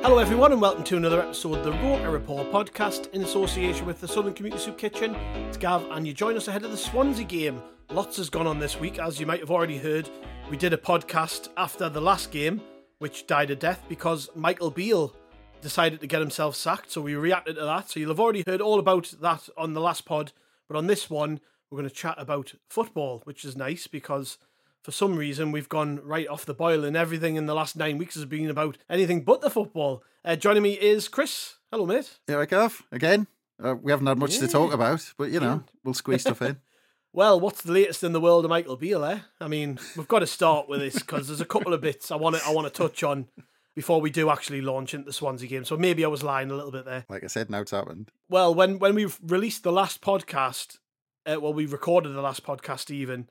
Hello, everyone, and welcome to another episode of the Roker Report podcast in association with the Sunderland Community Soup Kitchen. It's Gav, and you join us ahead of the Swansea game. Lots has gone on this week, as you might have already heard. We did a podcast after the last game, which died a death because Michael Beale decided to get himself sacked. So we reacted to that. So you'll have already heard all about that on the last pod. But on this one, we're going to chat about football, which is nice because for some reason we've gone right off the boil and everything in the last nine weeks has been about anything but the football. Uh, joining me is Chris. Hello, mate. Here I go again. Uh, we haven't had much Yeah. to talk about, but you know, we'll squeeze stuff in. Well, what's the latest in the world of Michael Beale? Eh? I mean, we've got to start with this because there's a couple of bits I want to I want to touch on before we do actually launch into the Swansea game. So maybe I was lying a little bit there. Like I said, now it's happened. Well, when when we released the last podcast, uh, well, we recorded the last podcast even.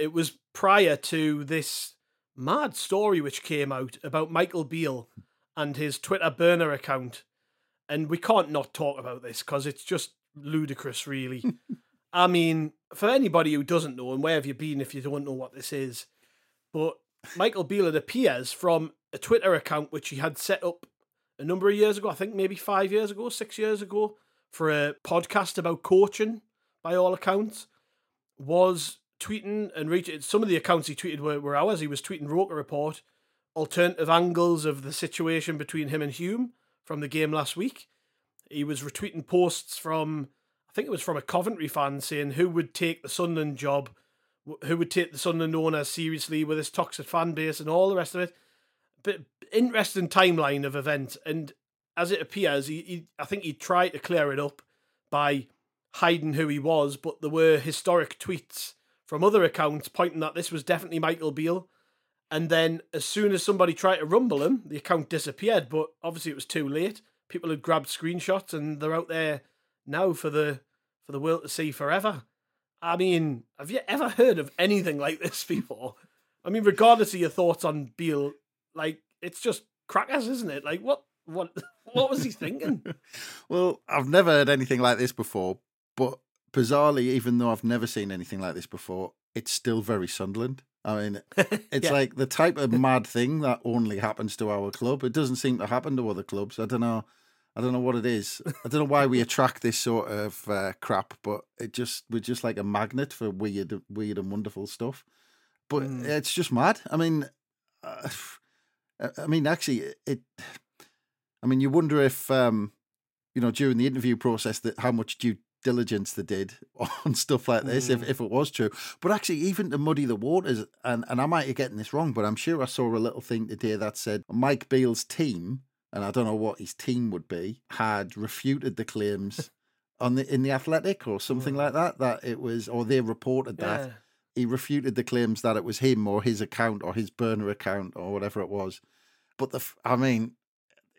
It was prior to this mad story which came out about Michael Beale and his Twitter burner account, and we can't not talk about this because it's just ludicrous, really. I mean, for anybody who doesn't know, and where have you been if you don't know what this is? But Michael Beale, it appears from a Twitter account which he had set up a number of years ago, I think maybe five years ago, six years ago, for a podcast about coaching, by all accounts, was tweeting and reaching. Some of the accounts he tweeted were, were ours. He was tweeting Roker Report, alternative angles of the situation between him and Hume from the game last week. He was retweeting posts from, I think it was from a Coventry fan saying who would take the Sunderland job, who would take the Sunderland owner seriously with his toxic fan base and all the rest of it. But interesting timeline of events, and as it appears, he, he I think he tried to clear it up by hiding who he was, but there were historic tweets from other accounts pointing that this was definitely Michael Beale. And then as soon as somebody tried to rumble him, the account disappeared, but obviously it was too late. People had grabbed screenshots and they're out there now for the for the world to see forever. I mean, have you ever heard of anything like this before? I mean, regardless of your thoughts on Beale, like it's just crackers, isn't it? Like what what what was he thinking? Well, I've never heard anything like this before, but bizarrely, even though I've never seen anything like this before, it's still very Sunderland. I mean, it's Yeah. like the type of mad thing that only happens to our club. It doesn't seem to happen to other clubs. I don't know. I don't know what it is. I don't know why we attract this sort of uh, crap, but it just we're just like a magnet for weird, weird and wonderful stuff. But Mm. it's just mad. I mean, uh, I mean, actually, it. I mean, you wonder if, um, you know, during the interview process, that how much due diligence they did on stuff like this, if, Mm. if it was true. But actually, even to muddy the waters, and, and I might be getting this wrong, but I'm sure I saw a little thing today that said Mike Beale's team, and I don't know what his team would be, had refuted the claims on the in the Athletic or something like that. That it was, or they reported that Yeah. he refuted the claims that it was him or his account or his burner account or whatever it was. But the, I mean,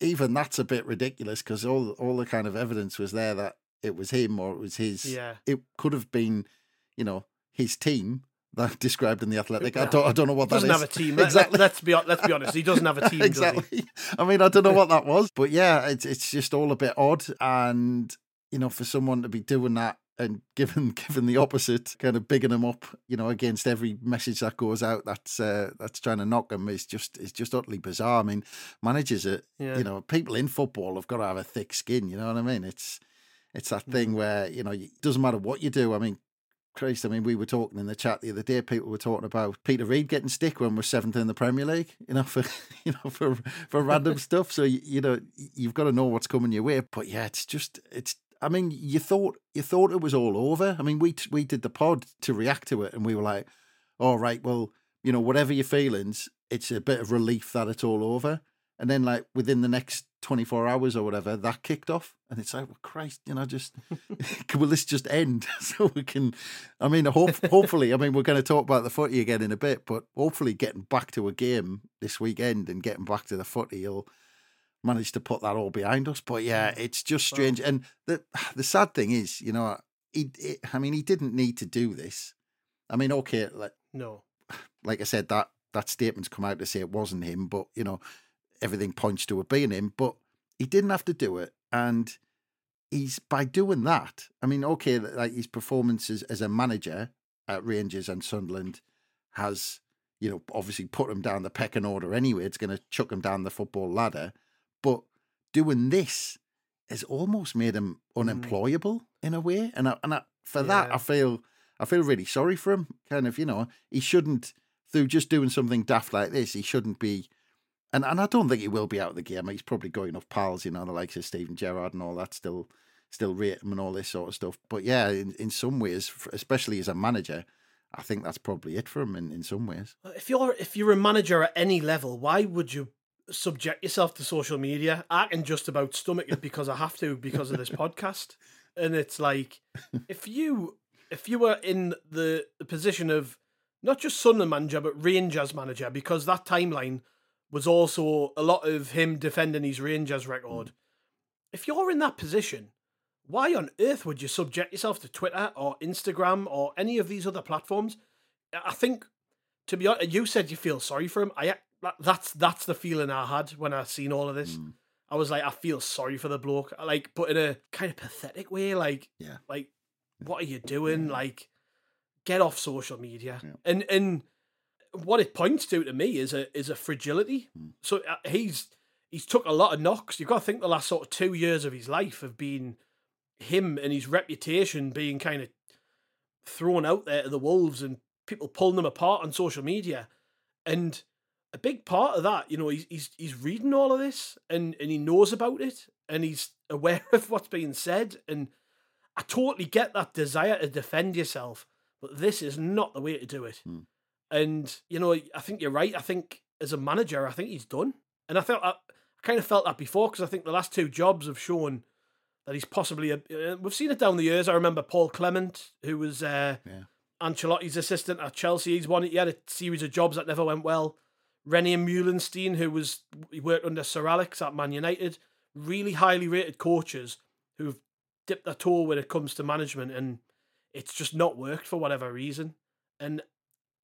even that's a bit ridiculous because all all the kind of evidence was there that it was him or it was his. Yeah. It could have been, you know, his team that described in the Athletic. I don't, I don't know what that is. doesn't have a team. Exactly. Let, us be let's be honest. He doesn't have a team. Exactly. I mean, I don't know what that was, but yeah, it's it's just all a bit odd, and you know, for someone to be doing that and given given the opposite, kind of bigging him up, you know, against every message that goes out that's uh, that's trying to knock him is just is just utterly bizarre. I mean, managers are, Yeah. you know, people in football have got to have a thick skin. You know what I mean? It's it's that mm-hmm. thing where you know it doesn't matter what you do. I mean, Christ, I mean, we were talking in the chat the other day. People were talking about Peter Reid getting stick when we're seventh in the Premier League. You know, for you know for for random stuff. So you, you know you've got to know what's coming your way. But yeah, it's just it's. I mean, you thought you thought it was all over. I mean, we we did the pod to react to it, and we were like, "All right, well, you know, whatever your feelings, it's a bit of relief that it's all over." And then, like within the next 24 hours or whatever, that kicked off. And it's like, well, Christ, you know, just will this just end so we can? I mean, hope, hopefully, I mean, we're going to talk about the footy again in a bit, but hopefully, getting back to a game this weekend and getting back to the footy, you'll manage to put that all behind us. But yeah, mm. it's just strange. Well, and the the sad thing is, you know, he, he, I mean, he didn't need to do this. I mean, okay, like no, like I said, that that statement's come out to say it wasn't him, but you know everything points to it being him, but he didn't have to do it. And he's by doing that, I mean, okay, like his performances as a manager at Rangers and Sunderland has, you know, obviously put him down the pecking order anyway. It's going to chuck him down the football ladder. But doing this has almost made him mm. unemployable mm. in a way. And I, and I, for yeah. that, I feel I feel really sorry for him. Kind of, you know, he shouldn't through just doing something daft like this. He shouldn't be and and I don't think he will be out of the game. He's probably got enough pals, you know, the likes of Steven Gerrard and all that, still still rate him and all this sort of stuff. But yeah, in, in some ways, especially as a manager, I think that's probably it for him in, in some ways. If you're if you're a manager at any level, why would you subject yourself to social media? I can just about stomach it because I have to because of this podcast. And it's like if you if you were in the, the position of not just Sunderland manager but Rangers manager, because that timeline was also a lot of him defending his Rangers record. Mm. If you're in that position, why on earth would you subject yourself to Twitter or Instagram or any of these other platforms? I think, to be honest, you said you feel sorry for him. I that's that's the feeling I had when I seen all of this. Mm. I was like, I feel sorry for the bloke, like, but in a kind of pathetic way. Like, yeah, like, what are you doing? Like, get off social media. Yeah. And and what it points to to me is a is a fragility. Mm. So uh, he's he's took a lot of knocks. You've got to think the last sort of two years of his life have been him and his reputation being kind of thrown out there to the wolves and people pulling them apart on social media. And a big part of that, you know, he's he's, he's reading all of this and, and he knows about it and he's aware of what's being said. And I totally get that desire to defend yourself, but this is not the way to do it. Mm. And you know, I think you're right. I think as a manager, I think he's done. And I felt I, I kind of felt that before because I think the last two jobs have shown that he's possibly. A, uh, we've seen it down the years. I remember Paul Clement, who was uh, yeah. Ancelotti's assistant at Chelsea. He's won. He had a series of jobs that never went well. René Meulensteen, who was he worked under Sir Alex at Man United, really highly rated coaches who've dipped their toe when it comes to management, and it's just not worked for whatever reason. And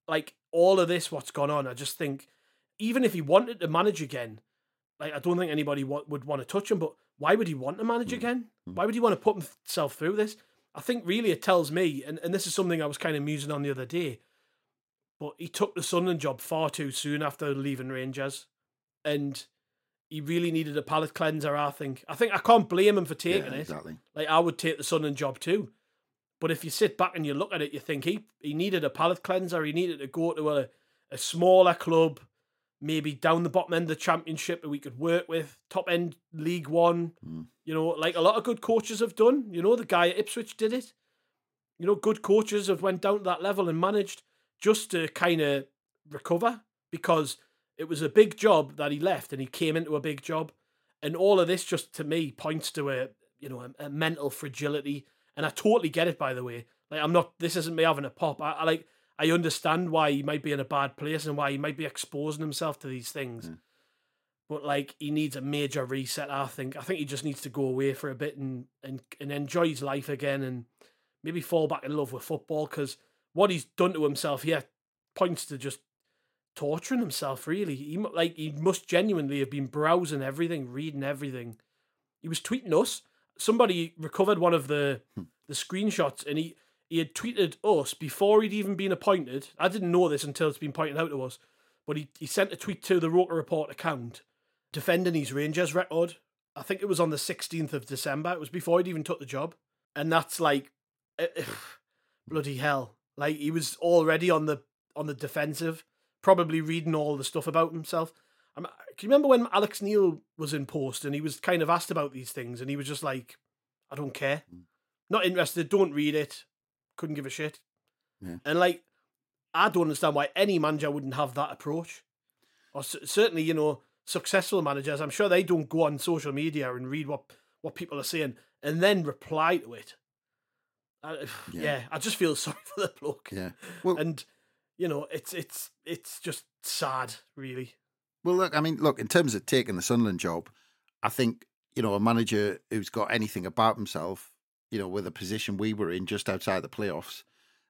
like all of this, what's gone on, I just think, even if he wanted to manage again, like I don't think anybody w- would want to touch him. But why would he want to manage mm. again? Mm. Why would he want to put himself through this? I think really it tells me, and, and this is something I was kind of musing on the other day. But he took the Sunderland job far too soon after leaving Rangers, and he really needed a palate cleanser. I think. I think I can't blame him for taking yeah, exactly. it. Like I would take the Sunderland job too. But if you sit back and you look at it, you think he he needed a palate cleanser. He needed to go to a, a smaller club, maybe down the bottom end of the championship that we could work with, top end League One. Mm. You know, like a lot of good coaches have done. You know, the guy at Ipswich did it. You know, good coaches have went down to that level and managed just to kind of recover because it was a big job that he left and he came into a big job. And all of this just to me points to a you know a, a mental fragility and I totally get it. By the way, like I'm not. This isn't me having a pop. I, I like. I understand why he might be in a bad place and why he might be exposing himself to these things. Mm. But like he needs a major reset. I think. I think he just needs to go away for a bit and and and enjoy his life again and maybe fall back in love with football because what he's done to himself here points to just torturing himself. Really, he like he must genuinely have been browsing everything, reading everything. He was tweeting us somebody recovered one of the hmm. the screenshots and he he had tweeted us before he'd even been appointed. I didn't know this until it's been pointed out to us, but he, he sent a tweet to the Roker Report account defending his Rangers record I think it was on the 16th of December. It was before he'd even took the job. And that's like, bloody hell. Like he was already on the on the defensive, probably reading all the stuff about himself. I can you remember when Alex Neil was in post and he was kind of asked about these things and he was just like, I don't care. Mm. Not interested, don't read it. Couldn't give a shit. Yeah. And like, I don't understand why any manager wouldn't have that approach. Or c- certainly, you know, successful managers, I'm sure they don't go on social media and read what, what people are saying and then reply to it. Uh, yeah. yeah. I just feel sorry for the bloke. Yeah. Well, and you know, it's it's it's just sad, really. Well, look, I mean, look, in terms of taking the Sunderland job, I think you know a manager who's got anything about himself, you know, with a position we were in just outside the playoffs,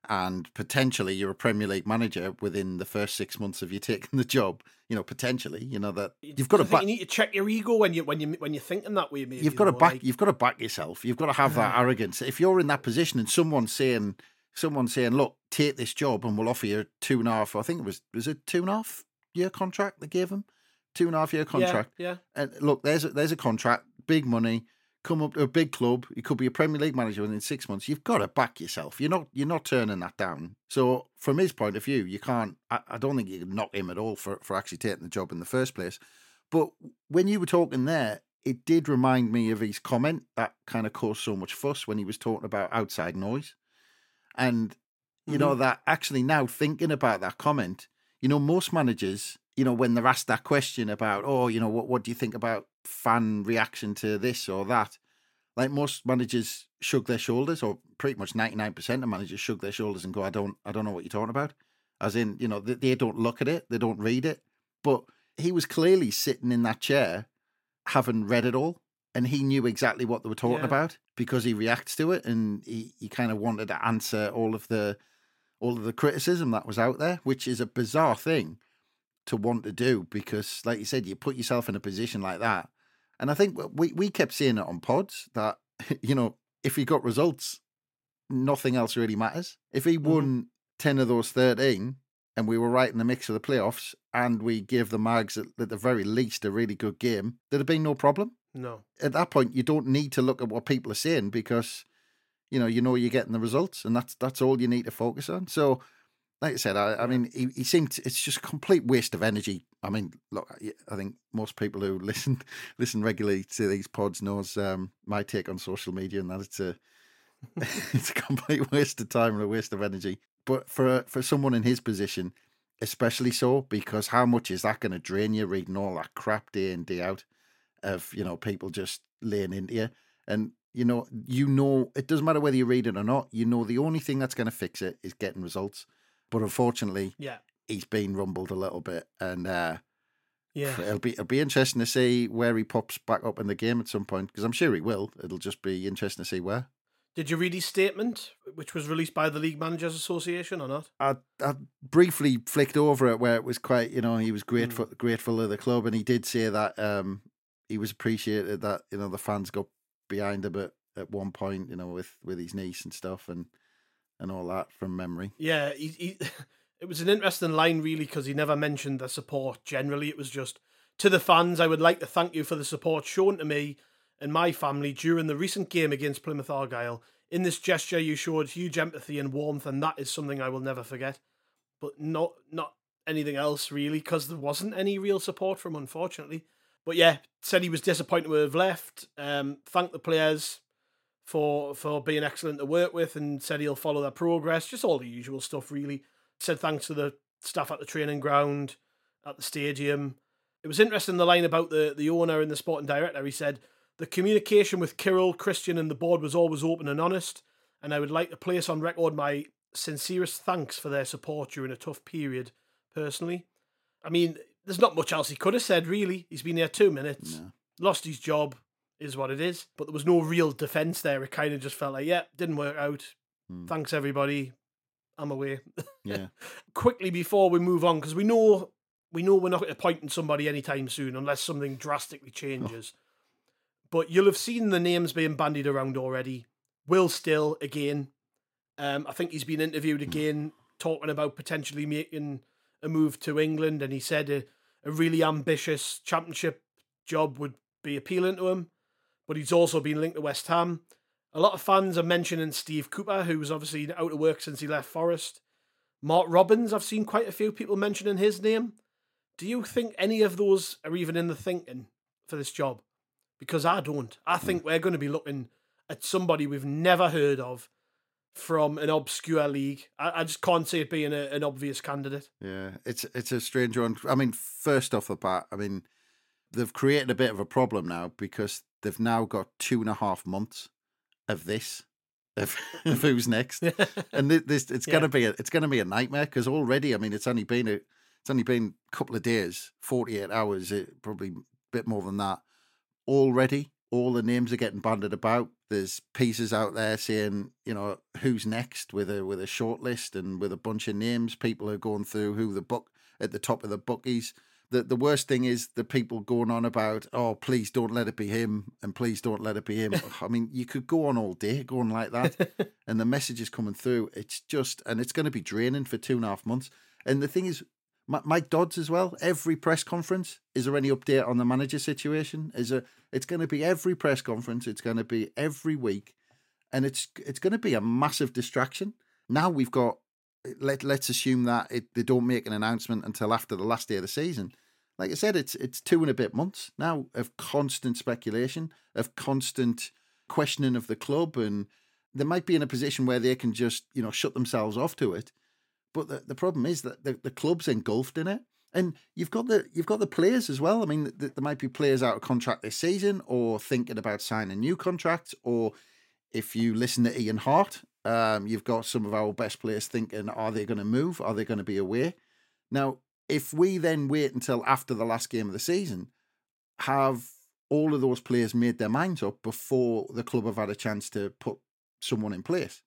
and potentially you're a Premier League manager within the first six months of you taking the job. You know, potentially, you know that you've got to back. You need to check your ego when you when you when you're thinking that way. Maybe you've got to back. Like... You've got to back yourself. You've got to have that arrogance. If you're in that position and someone's saying, someone's saying, "Look, take this job and we'll offer you two and a half." I think it was was it two and a half year contract they gave him, two and a half year contract. Yeah, yeah. And look, there's a, there's a contract, big money come up to a big club. You could be a Premier League manager within six months. You've got to back yourself. You're not you're not turning that down. So from his point of view, you can't. I, I don't think you can knock him at all for for actually taking the job in the first place. But when you were talking there, it did remind me of his comment that kind of caused so much fuss when he was talking about outside noise, and you mm-hmm. know that actually now thinking about that comment, you know most managers you know, when they're asked that question about, oh, you know, what what do you think about fan reaction to this or that? Like most managers shrug their shoulders, or pretty much ninety nine percent of managers shrug their shoulders and go, I don't, I don't know what you're talking about. As in, you know, they, they don't look at it, they don't read it. But he was clearly sitting in that chair, having read it all, and he knew exactly what they were talking yeah. about because he reacts to it, and he, he kind of wanted to answer all of the all of the criticism that was out there, which is a bizarre thing to want to do because, like you said, you put yourself in a position like that. And I think we, we kept saying it on pods that, you know, if he got results, nothing else really matters. If he mm-hmm. won mm-hmm. 10 of those 13 and we were right in the mix of the playoffs and we gave the Mags at, at the very least a really good game, there'd have been no problem. No. At that point, you don't need to look at what people are saying because, you know, you know you're getting the results and that's that's all you need to focus on. So like I said, I, I mean, he, he seemed to, it's just a complete waste of energy. I mean, look, I think most people who listen listen regularly to these pods knows um, my take on social media, and that it's a it's a complete waste of time and a waste of energy. But for for someone in his position, especially so, because how much is that going to drain you reading all that crap day in day out of you know people just laying into you, and you know you know it doesn't matter whether you read it or not. You know the only thing that's going to fix it is getting results. But unfortunately, yeah, he's been rumbled a little bit, and uh, yeah, it'll be it'll be interesting to see where he pops back up in the game at some point because I'm sure he will. It'll just be interesting to see where. Did you read his statement, which was released by the League Managers Association, or not? I, I briefly flicked over it where it was quite, you know, he was grateful mm. grateful of the club, and he did say that um, he was appreciated that you know the fans got behind him at, at one point, you know, with with his niece and stuff, and and all that from memory. Yeah, he, he it was an interesting line really because he never mentioned the support. Generally, it was just to the fans. I would like to thank you for the support shown to me and my family during the recent game against Plymouth Argyle. In this gesture, you showed huge empathy and warmth, and that is something I will never forget. But not not anything else really, because there wasn't any real support from, unfortunately. But yeah, said he was disappointed have left. Um, thanked the players, for for being excellent to work with and said he'll follow their progress. Just all the usual stuff, really. Said thanks to the staff at the training ground, at the stadium. It was interesting the line about the, the owner and the sporting director. He said, The communication with Kyril, Kristjaan, and the board was always open and honest, and I would like to place on record my sincerest thanks for their support during a tough period, personally. I mean, there's not much else he could have said, really. He's been here two minutes, no. lost his job, is what it is. But there was no real defense there. It kind of just felt like, yeah, didn't work out. Hmm. Thanks everybody. I'm away. Yeah. Quickly before we move on, because we know we know we're not appointing somebody anytime soon unless something drastically changes. Oh. But you'll have seen the names being bandied around already. Will Still again. Um, I think he's been interviewed hmm. again, talking about potentially making a move to England, and he said a, a really ambitious championship job would be appealing to him. but he's also been linked to West Ham. A lot of fans are mentioning Steve Cooper, who was obviously out of work since he left Forest. Mark Robins, I've seen quite a few people mentioning his name. Do you think any of those are even in the thinking for this job? Because I don't. I think we're going to be looking at somebody we've never heard of from an obscure league. I, I just can't see it being a, an obvious candidate. Yeah, it's it's a strange one. I mean, first off the bat, I mean, they've created a bit of a problem now because they've now got two and a half months of this. Of, of who's next, and this it's gonna be a it's gonna be a nightmare because already I mean it's only been a it's only been a couple of days, forty eight hours, it, probably a bit more than that. Already, all the names are getting banded about. There's pieces out there saying, you know, who's next with a with a short list and with a bunch of names. People are going through who the book at the top of the bookies. The the worst thing is the people going on about, oh, please don't let it be him and please don't let it be him. I mean, you could go on all day going like that, and the message is coming through. It's just, and it's going to be draining for two and a half months. And the thing is, Mike Dodds as well. Every press conference, is there any update on the manager situation? Is there? It's going to be every press conference. It's going to be every week, and it's it's going to be a massive distraction. Now we've got. Let Let's assume that it, they don't make an announcement until after the last day of the season. Like I said, it's it's two and a bit months now of constant speculation, of constant questioning of the club, and they might be in a position where they can just you know shut themselves off to it but the, the problem is that the, the club's engulfed in it. And you've got the you've got the players as well. I mean, there might be players out of contract this season, or thinking about signing new contracts. Or if you listen to Ian Hart, um, you've got some of our best players thinking, are they going to move? Are they going to be away? Now, if we then wait until after the last game of the season, have all of those players made their minds up before the club have had a chance to put someone in place?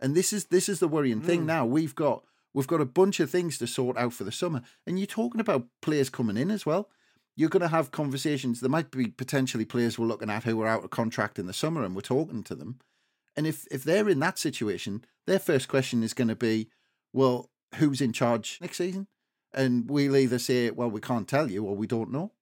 And this is this is the worrying thing. Mm. Now we've got we've got a bunch of things to sort out for the summer, and you're talking about players coming in as well. You're going to have conversations. There might be potentially players we're looking at who are out of contract in the summer, and we're talking to them. And if if they're in that situation, their first question is going to be, "Well, who's in charge next season?" And we'll either say, "Well, we can't tell you," or "We don't know."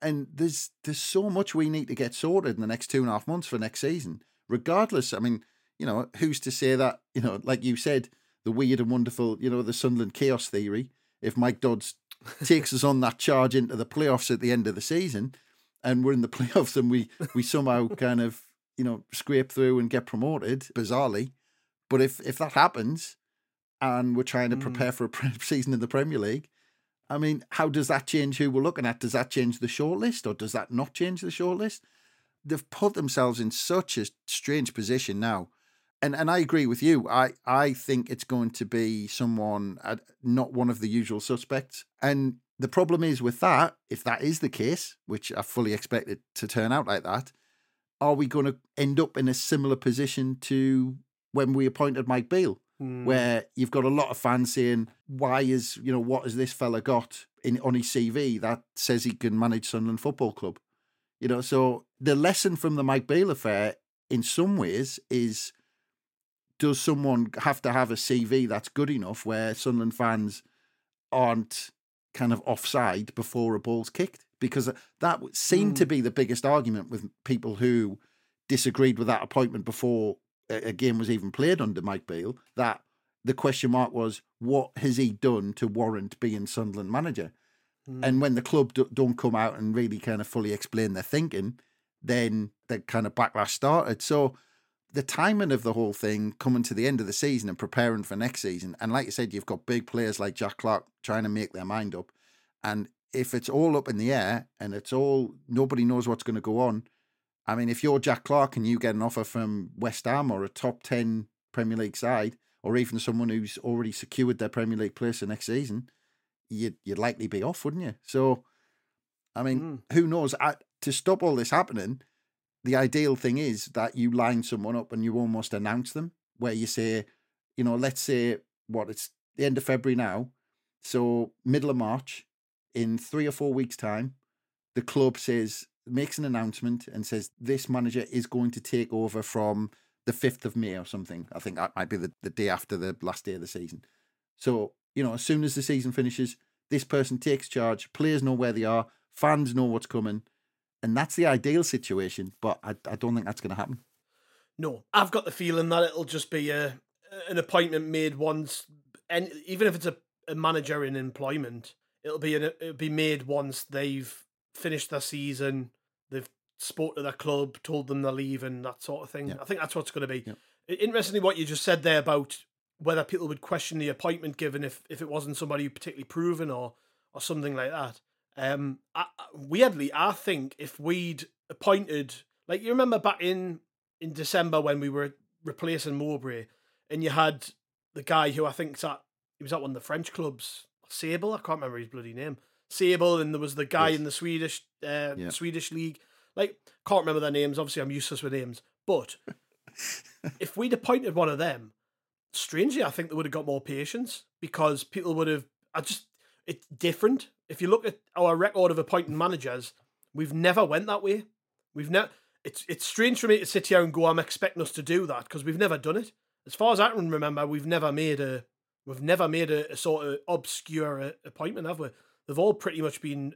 And there's there's so much we need to get sorted in the next two and a half months for next season. Regardless, I mean, you know, who's to say that, you know, like you said, the weird and wonderful, you know, the Sunderland chaos theory, if Mike Dodds takes us on that charge into the playoffs at the end of the season and we're in the playoffs and we we somehow kind of, you know, scrape through and get promoted, bizarrely. But if if that happens and we're trying to mm. prepare for a season in the Premier League, I mean, how does that change who we're looking at? Does that change the shortlist or does that not change the shortlist? They've put themselves in such a strange position now and and I agree with you. I I think it's going to be someone uh, not one of the usual suspects. And the problem is with that, if that is the case, which I fully expect it to turn out like that, are we going to end up in a similar position to when we appointed Mike Beale, mm. where you've got a lot of fans saying, "Why is you know what has this fella got in on his CV that says he can manage Sunderland Football Club?" You know, so the lesson from the Mike Beale affair, in some ways, is does someone have to have a CV that's good enough where Sunderland fans aren't kind of offside before a ball's kicked? Because that seemed mm. to be the biggest argument with people who disagreed with that appointment before a game was even played under Mike Beale. That the question mark was, what has he done to warrant being Sunderland manager? Mm. And when the club don't come out and really kind of fully explain their thinking, then the kind of backlash started. So the timing of the whole thing coming to the end of the season and preparing for next season, and like you said, you've got big players like Jack Clarke trying to make their mind up. And if it's all up in the air and it's all nobody knows what's going to go on, I mean, if you're Jack Clarke and you get an offer from West Ham or a top 10 Premier League side, or even someone who's already secured their Premier League place for next season, you'd, you'd likely be off, wouldn't you? So, I mean, mm. who knows? I, to stop all this happening, the ideal thing is that you line someone up and you almost announce them, where you say, you know, let's say what it's the end of February now, so middle of March, in three or four weeks' time, the club says makes an announcement and says this manager is going to take over from the fifth of May or something. I think that might be the, the day after the last day of the season. So, you know, as soon as the season finishes, this person takes charge, players know where they are, fans know what's coming, and that's the ideal situation. But I, I don't think that's going to happen. No, I've got the feeling that it'll just be a an appointment made once, and even if it's a, a manager in employment, it'll be an, it'll be made once they've finished their season, they've spoke to their club, told them they're leaving, that sort of thing. Yeah. I think that's what's going to be. Yeah. Interestingly, what you just said there about whether people would question the appointment given if, if it wasn't somebody particularly proven or or something like that. Um, I, weirdly, I think if we'd appointed, like you remember back in in December when we were replacing Mowbray, and you had the guy who I think's at he was at one of the French clubs, Sable. I can't remember his bloody name. Sable, and there was the guy Yes. in the Swedish uh, Yeah. Swedish league. Like can't remember their names. Obviously, I'm useless with names. But if we'd appointed one of them, strangely, I think they would have got more patience because people would have. I just it's different. If you look at our record of appointing managers, we've never went that way. We've never. It's it's strange for me to sit here and go, I'm expecting us to do that because we've never done it. As far as I can remember, we've never made a we've never made a, a sort of obscure uh, appointment, have we? They've all pretty much been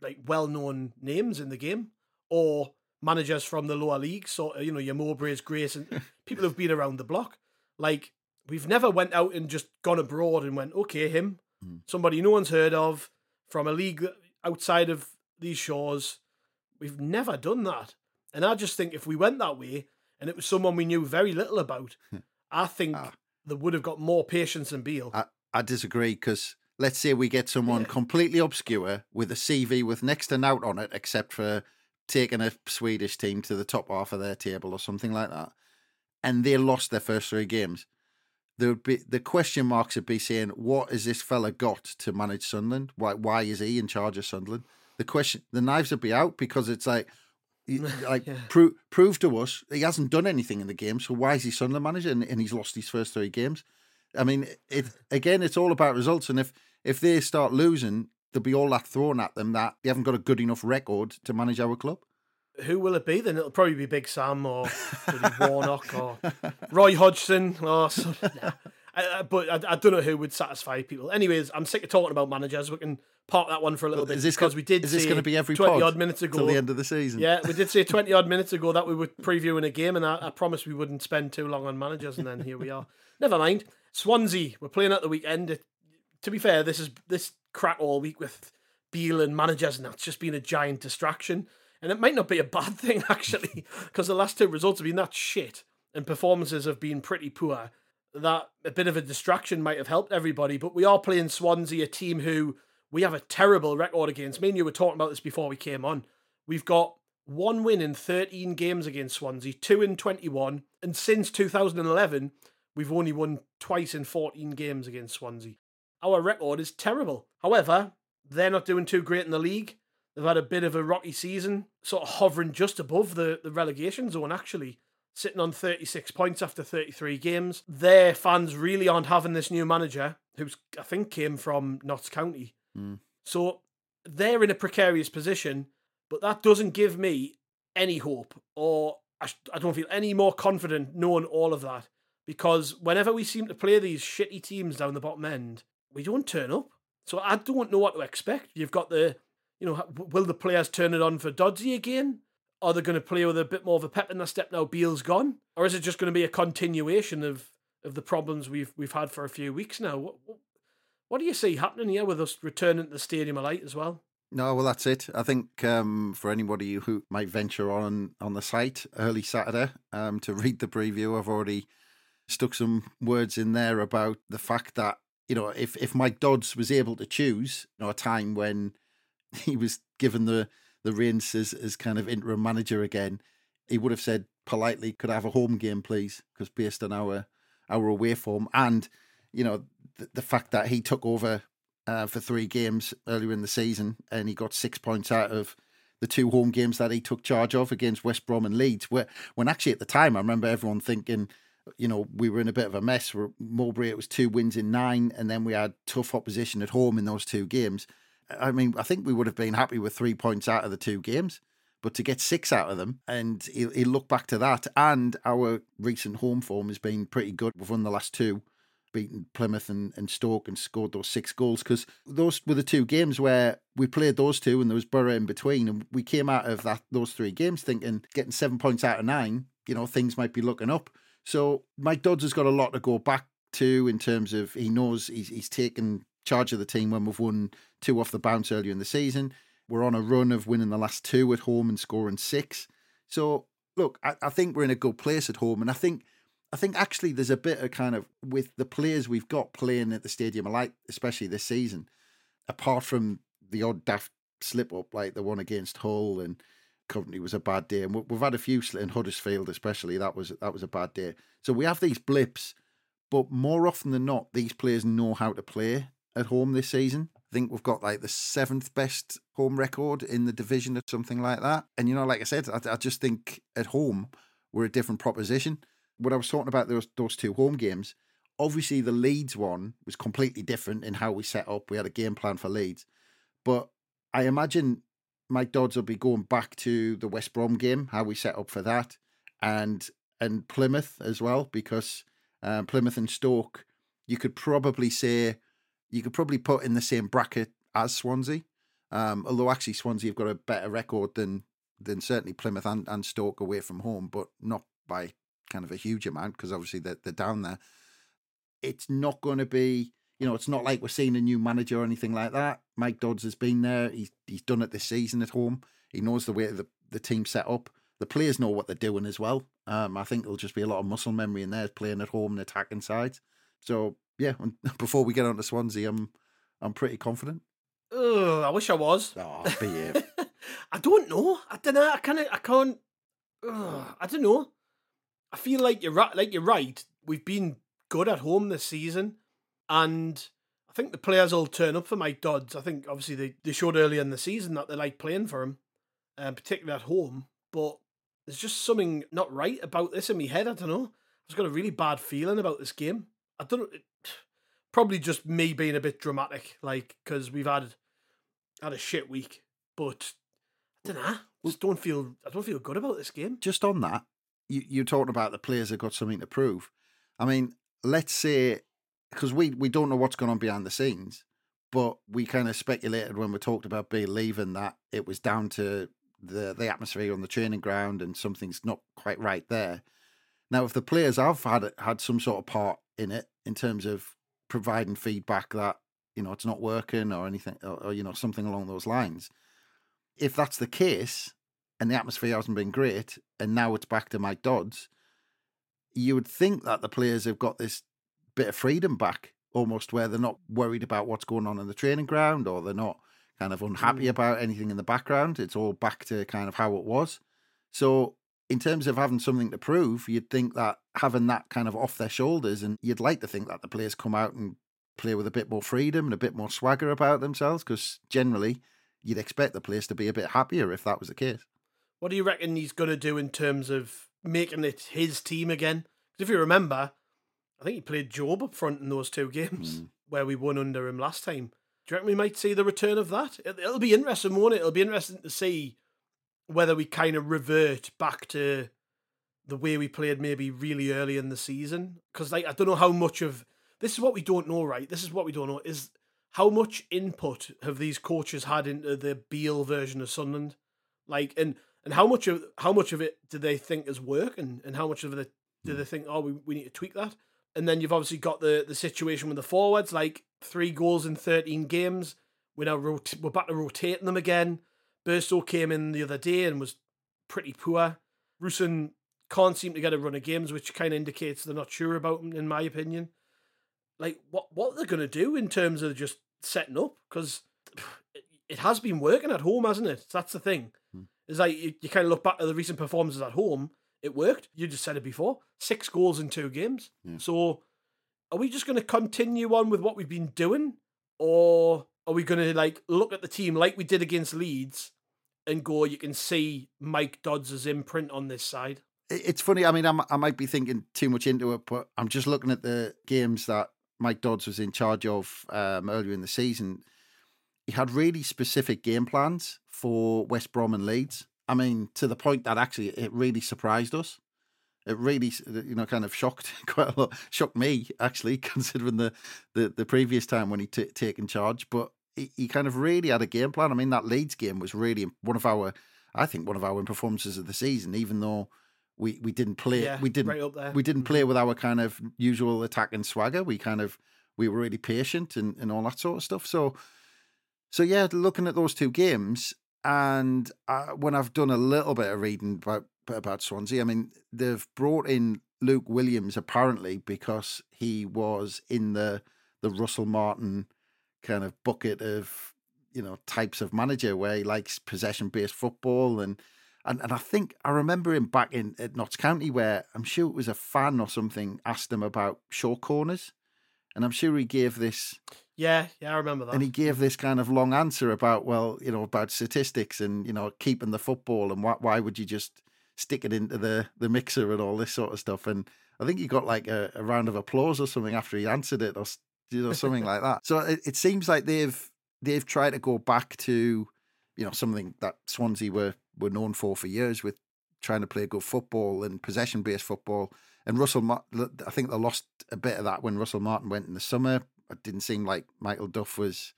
like well known names in the game or managers from the lower leagues, sort of you know your Mowbray's, Grace, and people who've been around the block. Like we've never went out and just gone abroad and went, okay, him, Mm. somebody no one's heard of from a league outside of these shores. We've never done that, and I just think if we went that way and it was someone we knew very little about, I think Ah. they would have got more patience than Beale. I, I disagree because let's say we get someone Yeah. completely obscure with a CV with next to nout on it, except for taking a Swedish team to the top half of their table or something like that, and they lost their first three games. There would be the question marks would be saying, "What has this fella got to manage Sunderland? Why? Why is he in charge of Sunderland?" The question, the knives would be out because it's like, like Yeah. prove prove to us he hasn't done anything in the game. So why is he Sunderland manager and, and he's lost his first three games? I mean, it again, it's all about results. And if if they start losing, there'll be all that thrown at them that they haven't got a good enough record to manage our club. Who will it be then? It'll probably be Big Sam or Warnock or Roy Hodgson or some, nah. I, but I, I don't know who would satisfy people. Anyways, I'm sick of talking about managers. We can park that one for a little bit Is this because we did. Is this going to be every 20 pod odd minutes ago? till the end of the season? Yeah, we did say 20 odd minutes ago that we were previewing a game, and I, I promised we wouldn't spend too long on managers, and then here we are. Never mind. Swansea, we're playing at the weekend. It, to be fair, this is this crack all week with Beale and managers, and that's just been a giant distraction. And it might not be a bad thing, actually, because the last two results have been that shit, and performances have been pretty poor. That a bit of a distraction might have helped everybody, but we are playing Swansea, a team who we have a terrible record against. Me and you were talking about this before we came on. We've got one win in 13 games against Swansea, two in 21, and since 2011, we've only won twice in 14 games against Swansea. Our record is terrible. However, they're not doing too great in the league. They've had a bit of a rocky season, sort of hovering just above the, the relegation zone, actually, sitting on 36 points after 33 games. Their fans really aren't having this new manager, who's, I think, came from Notts County. Mm. So they're in a precarious position, but that doesn't give me any hope, or I, I don't feel any more confident knowing all of that. Because whenever we seem to play these shitty teams down the bottom end, we don't turn up. So I don't know what to expect. You've got the, you know, will the players turn it on for Doddsy again? Are they going to play with a bit more of a pep in their step now Beale's gone? Or is it just going to be a continuation of, of the problems we've we've had for a few weeks now? What, what, what do you see happening here with us returning to the Stadium of Light as well? No, well, that's it. I think um, for anybody who might venture on on the site early Saturday um, to read the preview, I've already stuck some words in there about the fact that you know if if Mike Dodds was able to choose, you know, a time when he was given the the reins as as kind of interim manager again, he would have said politely, "Could I have a home game, please?" Because based on our our away form and you know the, the fact that he took over uh, for three games earlier in the season, and he got six points out of the two home games that he took charge of against West Brom and Leeds. Where, when actually at the time, I remember everyone thinking, you know, we were in a bit of a mess. Mowbray, it was two wins in nine, and then we had tough opposition at home in those two games. I mean, I think we would have been happy with three points out of the two games. But to get six out of them, and he'll, he'll look back to that, and our recent home form has been pretty good. We've won the last two beaten Plymouth and, and Stoke and scored those six goals because those were the two games where we played those two and there was Boro in between and we came out of that those three games thinking getting seven points out of nine, you know, things might be looking up. So Mike Dodds has got a lot to go back to in terms of he knows he's he's taken charge of the team when we've won two off the bounce earlier in the season. We're on a run of winning the last two at home and scoring six. So look, I, I think we're in a good place at home, and I think I think actually there's a bit of kind of with the players we've got playing at the stadium, like especially this season, apart from the odd daft slip up like the one against Hull and Coventry was a bad day, and we've had a few in Huddersfield especially that was that was a bad day. So we have these blips, but more often than not, these players know how to play at home this season. I think we've got like the seventh best home record in the division or something like that. And you know, like I said, I, I just think at home we're a different proposition when I was talking about those those two home games, obviously the Leeds one was completely different in how we set up. We had a game plan for Leeds, but I imagine Mike Dodds will be going back to the West Brom game, how we set up for that, and and Plymouth as well, because um, Plymouth and Stoke, you could probably say you could probably put in the same bracket as Swansea. Um, although actually Swansea have got a better record than than certainly Plymouth and, and Stoke away from home, but not by kind of a huge amount because obviously they're, they're down there. It's not going to be, you know, it's not like we're seeing a new manager or anything like that. Mike Dodds has been there. He's he's done it this season at home. He knows the way the the team set up. The players know what they're doing as well. Um, I think there'll just be a lot of muscle memory in there playing at home and attacking sides. So yeah, before we get on to Swansea, I'm I'm pretty confident. Oh, I wish I was. Oh, behave. I don't know. I don't know. I kind of. I can't. Uh, I don't know. I feel like you're right. Like you're right. We've been good at home this season, and I think the players will turn up for Mike Dodds. I think obviously they, they showed earlier in the season that they like playing for him, um, particularly at home. But there's just something not right about this in my head. I don't know. I've got a really bad feeling about this game. I don't know. Probably just me being a bit dramatic, like because we've had had a shit week. But I don't know. I just don't feel. I don't feel good about this game. Just on that, you, you're talking about the players have got something to prove. I mean, let's say because we we don't know what's going on behind the scenes, but we kind of speculated when we talked about Beale leaving that it was down to the the atmosphere on the training ground and something's not quite right there. Now, if the players have had had some sort of part in it in terms of providing feedback that you know it's not working or anything or, or you know something along those lines, if that's the case, and the atmosphere hasn't been great, and now it's back to Mike Dodds, you would think that the players have got this bit of freedom back, almost where they're not worried about what's going on in the training ground or they're not kind of unhappy mm. about anything in the background. It's all back to kind of how it was. So, in terms of having something to prove, you'd think that having that kind of off their shoulders, and you'd like to think that the players come out and play with a bit more freedom and a bit more swagger about themselves, because generally you'd expect the players to be a bit happier if that was the case. What do you reckon he's going to do in terms of making it his team again? Because if you remember, I think he played Jobe up front in those two games mm. where we won under him last time. Do you reckon we might see the return of that? It, will be interesting, won't it? It'll be interesting to see whether we kind of revert back to the way we played maybe really early in the season. Because like I don't know how much of this is what we don't know, right? This is what we don't know is how much input have these coaches had into the Beale version of Sunderland? Like, and and how much of how much of it do they think is working, and how much of it do they think, oh, we, we need to tweak that? And then you've obviously got the the situation with the forwards, like three goals in thirteen games. We're now rot- we're back to rotating them again. Burstow came in the other day and was pretty poor. Rusyn can't seem to get a run of games, which kind of indicates they're not sure about him, in my opinion. Like, what what they're going to do in terms of just setting up? Because it, it has been working at home, hasn't it? That's the thing. Hmm. It's like you, you kind of look back at the recent performances at home. It worked. You just said it before. Six goals in two games. Yeah. So, are we just going to continue on with what we've been doing, or are we going to like look at the team like we did against Leeds and go? You can see Mike Dodds' imprint on this side. It's funny. I mean, I'm, I might be thinking too much into it, but I'm just looking at the games that Mike Dodds was in charge of um, earlier in the season he had really specific game plans for West Brom and Leeds. I mean, to the point that actually it really surprised us. It really, you know, kind of shocked quite a lot. Shocked me actually, considering the the, the previous time when he t- taken charge. But he, he kind of really had a game plan. I mean, that Leeds game was really one of our, I think, one of our performances of the season. Even though we we didn't play, Yeah, we didn't right we didn't Mhm. play with our kind of usual attack and swagger. We kind of we were really patient and, and all that sort of stuff. So so yeah, looking at those two games, and uh, when I've done a little bit of reading about about Swansea, I mean they've brought in Luke Williams apparently because he was in the the Russell Martin kind of bucket of you know types of manager where he likes possession based football and. And, and I think I remember him back in at Notts County where I'm sure it was a fan or something asked him about short corners, and I'm sure he gave this Yeah, yeah, I remember that. and he gave this kind of long answer about well you know about statistics and you know keeping the football and why, why would you just stick it into the the mixer and all this sort of stuff and i think he got like a, a round of applause or something after he answered it or you know something like that so it, it seems like they've they've tried to go back to you know something that swansea were were known for for years with trying to play good football and possession based football and Russell, I think they lost a bit of that when Russell Martin went in the summer. It didn't seem like Michael Duff was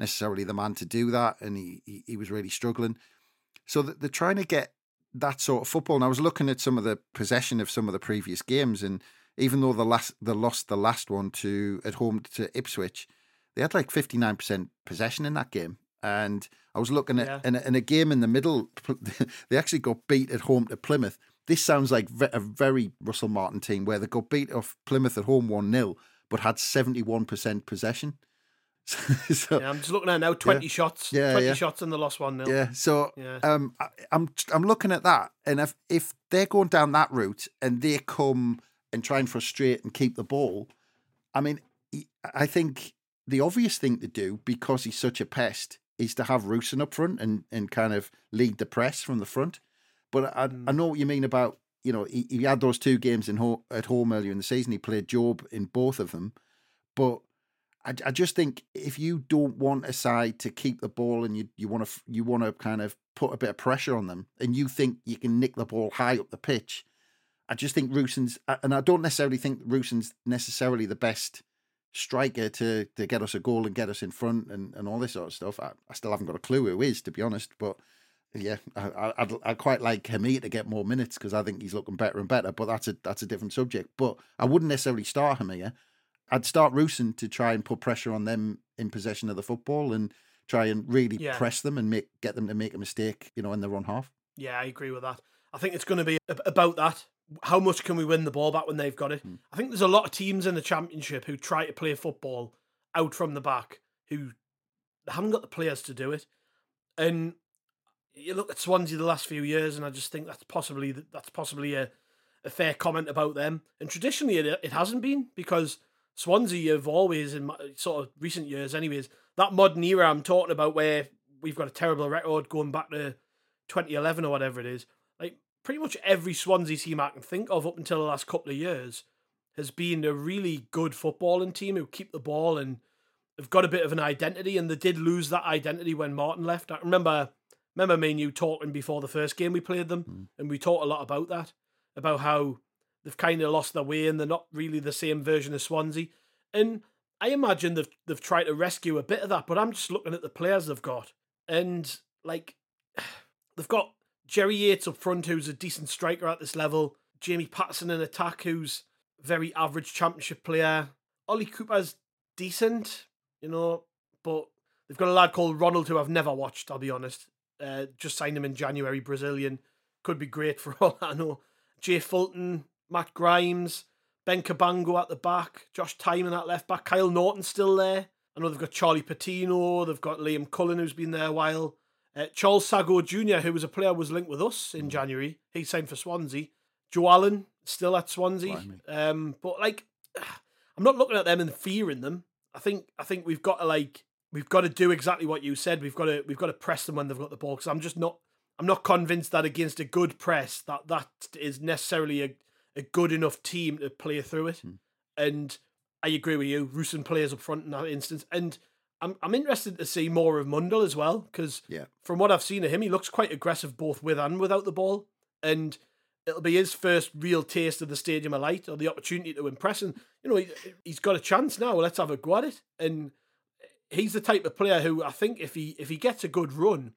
necessarily the man to do that, and he he, he was really struggling. So they're trying to get that sort of football. And I was looking at some of the possession of some of the previous games, and even though the last they lost the last one to at home to Ipswich, they had like fifty nine percent possession in that game. And I was looking at Yeah. in, a, in a game in the middle, they actually got beat at home to Plymouth. This sounds like a very Russell Martin team where they got beat off Plymouth at home 1 0, but had 71% possession. so, yeah, I'm just looking at now 20 shots. Yeah, 20 yeah. shots in the lost 1 0. yeah, so Yeah. um, I, I'm I'm looking at that, and if if they're going down that route and they come and try and frustrate and keep the ball, I mean, I think the obvious thing to do because he's such a pest is to have Rusyn up front and and kind of lead the press from the front. But I, I Mm. know what you mean about you know he, he had those two games in ho- at home earlier in the season. He played Jobe in both of them, but I, I just think if you don't want a side to keep the ball and you you want to you want to kind of put a bit of pressure on them, and you think you can nick the ball high up the pitch, I just think Rusyn's and I don't necessarily think Rusyn's necessarily the best striker to to get us a goal and get us in front and, and all this sort of stuff. I, I still haven't got a clue who is to be honest, but yeah, I, I, I'd, I'd quite like Hemir to get more minutes because I think he's looking better and better. But that's a that's a different subject. But I wouldn't necessarily start Hemir. I'd start Rusyn to try and put pressure on them in possession of the football and try and really Yeah. press them and make get them to make a mistake, you know, in their own half. Yeah, I agree with that. I think it's going to be about that. How much can we win the ball back when they've got it? Hmm. I think there's a lot of teams in the championship who try to play football out from the back who haven't got the players to do it. And you look at Swansea the last few years, and I just think that's possibly that's possibly a, a fair comment about them. And traditionally, it, it hasn't been because Swansea have always, in my, sort of recent years, anyways, that modern era I'm talking about, where we've got a terrible record going back to 2011 or whatever it is. Like pretty much every Swansea team I can think of up until the last couple of years has been a really good footballing team who keep the ball and have got a bit of an identity. And they did lose that identity when Martin left. I remember, remember me and you talking before the first game we played them, mm. and we talked a lot about that, about how they've kind of lost their way and they're not really the same version of Swansea. And I imagine they've they've tried to rescue a bit of that, but I'm just looking at the players they've got, and like they've got Jerry Yates up front, who's a decent striker at this level. Jamie Paterson in attack, who's very average championship player. Ollie Cooper's decent, you know, but they've got a lad called Ronald who I've never watched. I'll be honest. Uh, just signed him in January, Brazilian. Could be great for all I know. Jay Fulton, Matt Grimes, Ben Cabango at the back, Josh Tymon at left back, Kyle Naughton still there. I know they've got Charlie Patino, they've got Liam Cullen who's been there a while. Uh, Charles Sagoe Jr., who was a player, was linked with us in January. He signed for Swansea. Joe Allen still at Swansea. Um, but like, I'm not looking at them and fearing them. I think I think we've got to like we've got to do exactly what you said. We've got to we've got to press them when they've got the ball because I'm just not I'm not convinced that against a good press that that is necessarily a, a good enough team to play through it. Hmm. And I agree with you. Rusyn players up front in that instance, and I'm I'm interested to see more of Mundle as well because Yeah. from what I've seen of him, he looks quite aggressive both with and without the ball. And it'll be his first real taste of the Stadium of Light or the opportunity to impress. And, you know, he, he's got a chance now. Let's have a go at it. And he's the type of player who I think if he if he gets a good run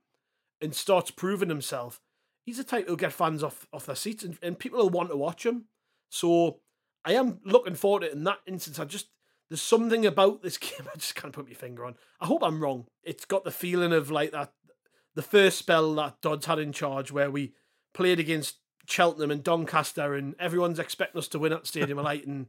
and starts proving himself, he's the type who'll get fans off, off their seats and, and people will want to watch him. So I am looking forward to it in that instance. I just there's something about this game I just can't put my finger on. I hope I'm wrong. It's got the feeling of like that the first spell that Dodds had in charge where we played against Cheltenham and Doncaster and everyone's expecting us to win at Stadium of Light and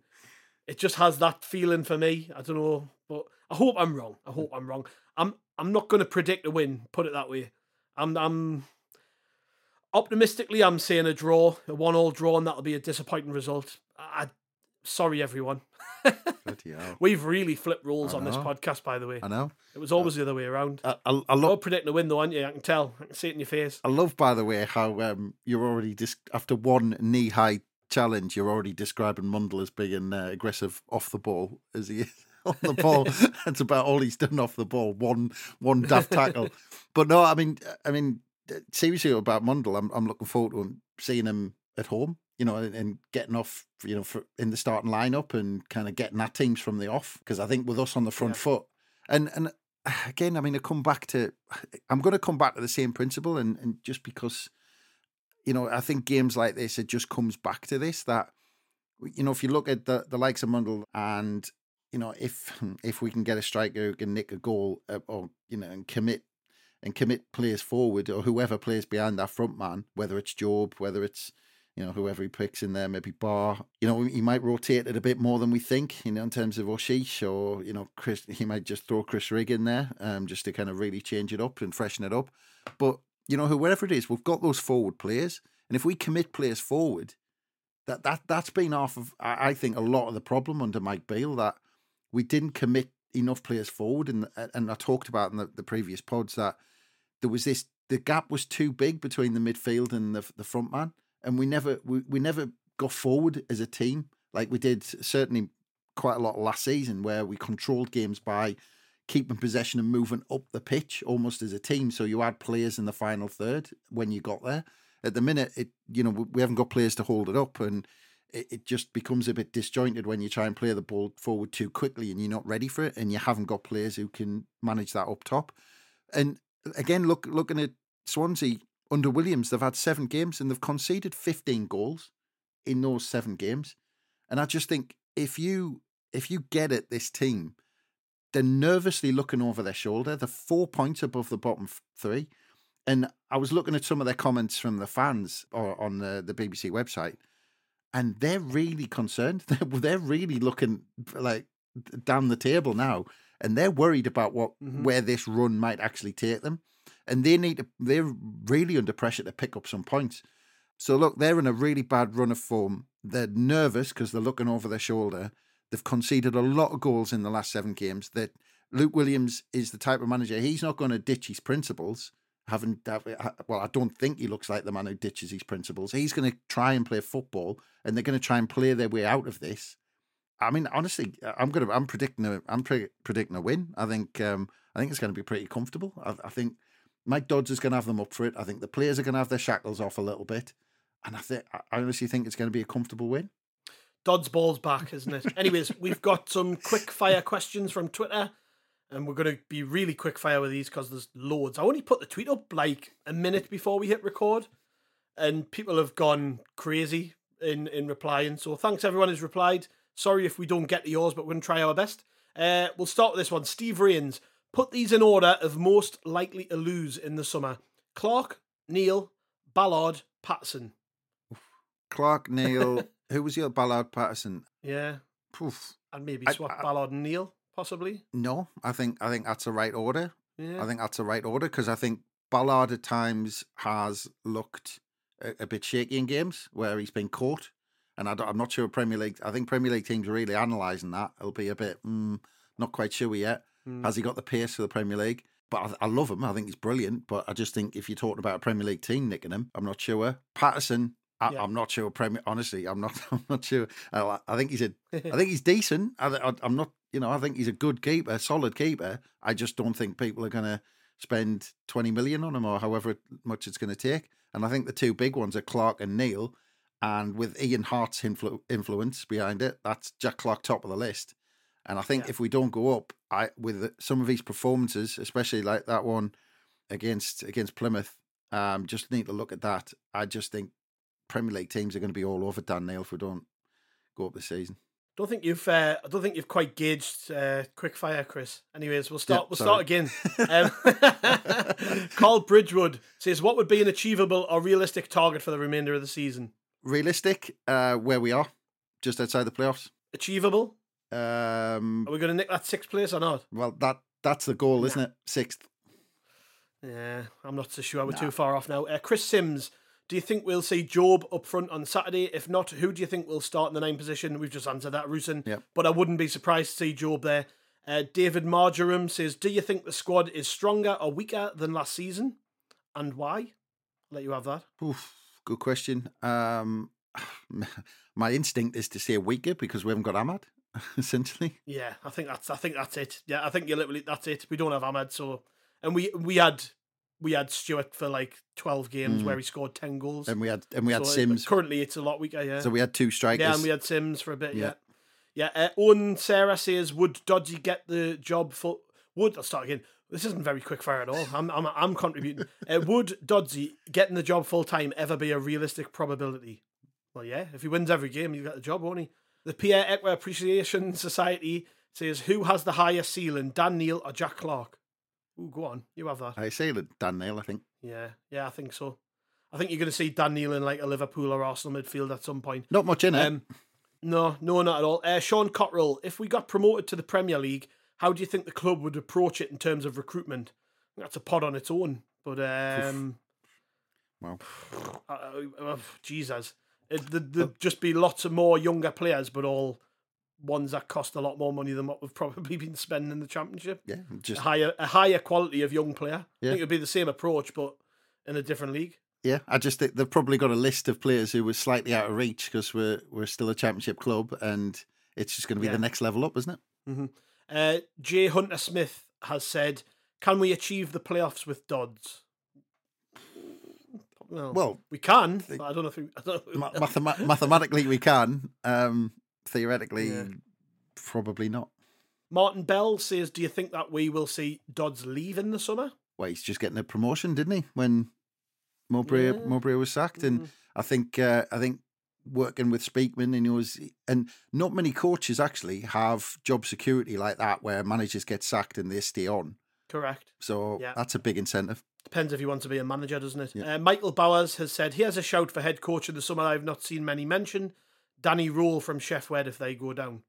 it just has that feeling for me. I don't know, but I hope I'm wrong. I hope I'm wrong. I'm I'm not going to predict a win. Put it that way. I'm I'm optimistically I'm saying a draw, a one-all draw, and that'll be a disappointing result. I, sorry everyone. We've really flipped rules on this podcast, by the way. I know. It was always the other way around. I, I, I love predicting a win, though, aren't you? I can tell. I can see it in your face. I love, by the way, how um, you're already dis- after one knee-high challenge, you're already describing Mundle as being uh, aggressive off the ball as he is on the ball. That's about all he's done off the ball. One one daft tackle. but no, I mean, I mean, seriously about Mundle, I'm I'm looking forward to him, seeing him at home. You know, and, and getting off, you know, for, in the starting lineup and kind of getting that teams from the off. Because I think with us on the front yeah. foot, and and again, I mean, I come back to, I'm going to come back to the same principle, and and just because, you know, I think games like this, it just comes back to this that, you know, if you look at the the likes of Mundle and you know, if if we can get a striker who can nick a goal uh, or you know and commit and commit players forward or whoever plays behind that front man, whether it's Jobe, whether it's you know whoever he picks in there, maybe Ba, you know, he might rotate it a bit more than we think, you know, in terms of Aouchiche or you know Chris, he might just throw Chris Rigg in there, um, just to kind of really change it up and freshen it up. But you know, whoever it is, we've got those forward players, and if we commit players forward, that that that's been half of I think a lot of the problem under Mike Beale that we didn't commit enough players forward. And and I talked about in the, the previous pods that there was this the gap was too big between the midfield and the the front man, and we never we, we never got forward as a team like we did certainly quite a lot last season, where we controlled games by keeping possession and moving up the pitch almost as a team. So you had players in the final third when you got there. At the minute, it you know we haven't got players to hold it up, and it, it just becomes a bit disjointed when you try and play the ball forward too quickly and you're not ready for it and you haven't got players who can manage that up top. And again, look looking at Swansea under Williams, they've had seven games and they've conceded 15 goals in those seven games. And I just think if you if you get it, this team, they're nervously looking over their shoulder. They're four points above the bottom three. And I was looking at some of their comments from the fans or on the, the BBC website, and they're really concerned. They're, they're really looking like down the table now, and they're worried about what mm-hmm. where this run might actually take them, and they need to. They're really under pressure to pick up some points. So look, they're in a really bad run of form. They're nervous because they're looking over their shoulder. They've conceded a lot of goals in the last seven games. That Luke Williams is the type of manager. He's not going to ditch his principles haven't well, I don't think he looks like the man who ditches his principles. He's going to try and play football, and they're going to try and play their way out of this. I mean, honestly, I'm to I'm predicting a I'm pre- predicting a win. I think um, I think it's going to be pretty comfortable. I, I think Mike Dodds is going to have them up for it. I think the players are going to have their shackles off a little bit, and I think I honestly think it's going to be a comfortable win. DoddsBall's back, isn't it? Anyways, we've got some quick fire questions from Twitter and we're going to be really quick fire with these because there's loads. I only put the tweet up like a minute before we hit record, and people have gone crazy in in replying. So thanks everyone who's replied. Sorry if we don't get to yours, but we're going to try our best. Uh, we'll start with this one. Steve Rains put these in order of most likely to lose in the summer: Clarke, Neil, Ballard, Patterson. Clarke, Neil. who was your Ballard, Patterson? Yeah. Poof. And maybe swap I, I, Ballard and Neil possibly? No, I think I think that's the right order. Yeah. I think that's the right order because I think Ballard at times has looked a, a, bit shaky in games where he's been caught, and I am not sure Premier League. I think Premier League teams are really analysing that. It'll be a bit mm, not quite sure yet. Mm. Has he got the pace for the Premier League? But I, I, love him. I think he's brilliant. But I just think if you're talking about a Premier League team nicking him, I'm not sure. Patterson, I, am not sure. Premier, honestly, I'm not. I'm not sure. I, I think he's a. I think he's decent. I, am not. You know, I think he's a good keeper, solid keeper. I just don't think people are going to spend 20 million on him or however much it's going to take. And I think the two big ones are Clarke and Neil. And with Ian Harte's influ- influence behind it, that's Jack Clarke top of the list. And I think Yeah. if we don't go up, I with some of these performances, especially like that one against against Plymouth, um, just need to look at that. I just think Premier League teams are going to be all over Dan Neil if we don't go up this season. Don't think you've. Uh, I don't think you've quite gauged uh, quick fire, Chris. Anyways, we'll start. Yeah, we'll sorry. start again. Um, Carl Bridgewood says, "What would be an achievable or realistic target for the remainder of the season? Realistic, uh, where we are, just outside the playoffs. Achievable? Um, Are we going to nick that sixth place or not? well, that that's the goal, isn't it? Sixth. Yeah, I'm not so sure. We're Nah. too far off now. Uh, Chris Sims, do you think we'll see Jobe up front on Saturday? If not, who do you think will start in the nine position? We've just answered that, Rusyn. Yep. But I wouldn't be surprised to see Jobe there. Uh, David Marjoram says, do you think the squad is stronger or weaker than last season? And why? I'll let you have that. Oof, good question. Um, my instinct is to say weaker because we haven't got Amad, essentially. Yeah, I think that's I think that's it. Yeah, I think you literally that's it. We don't have Amad, so and we we had we had Stewart for like twelve games Mm. where he scored ten goals. And we had and we had So, uh, Sims. Currently, it's a lot weaker. Yeah. So we had two strikers. Yeah, and we had Simms for a bit. Yeah. Yeah. Yeah. Uh, Owen Sarah says, would Doddsy get the job for. Would. I'll start again. This isn't very quick fire at all. I'm, I'm, I'm contributing. Uh, would Doddsy getting the job full time ever be a realistic probability? Well, yeah. If he wins every game, he'll get the job, won't he? The Pierre Ekwah Appreciation Society says, who has the higher ceiling, Dan Neil or Jack Clarke? Ooh, go on. You have that. I say that Dan Neil, I think. Yeah. Yeah, I think so. I think you're going to see Dan Neil in like a Liverpool or Arsenal midfield at some point. Not much in it. Um, no, no, not at all. Uh, Sean Cottrell, if we got promoted to the Premier League, how do you think the club would approach it in terms of recruitment? That's a pod on its own. But um, Well. uh, uh, Jesus, it, there'd, there'd just be lots of more younger players, but all ones that cost a lot more money than what we've probably been spending in the Championship. yeah, A just higher, a higher quality of young player. I think it'd be the same approach, but in a different league. yeah. I just think they've probably got a list of players who were slightly out of reach because we're we're still a championship club, and it's just going to be Yeah. the next level up, isn't it? Uh, Jay Hunter Smith has said, "Can we achieve the playoffs with Dodds?" Well, Well, we can. But I don't know if we. I don't know. Ma- mathema- mathematically we can. Um, theoretically, Yeah. probably not. Martin Bell says, "Do you think that we will see Dodds leave in the summer?" Well, he's just getting a promotion, didn't he? When Mowbray Yeah. Mowbray was sacked, and Mm. I think uh, I think working with Speakman, and he was, and not many coaches actually have job security like that, where managers get sacked and they stay on. Correct. So Yeah. that's a big incentive. Depends if you want to be a manager, doesn't it? Yeah. Uh, Michael Bowers has said he has a shout for head coach in the summer. I've not seen many mention. Danny Röhl from Sheff Wed if they go down.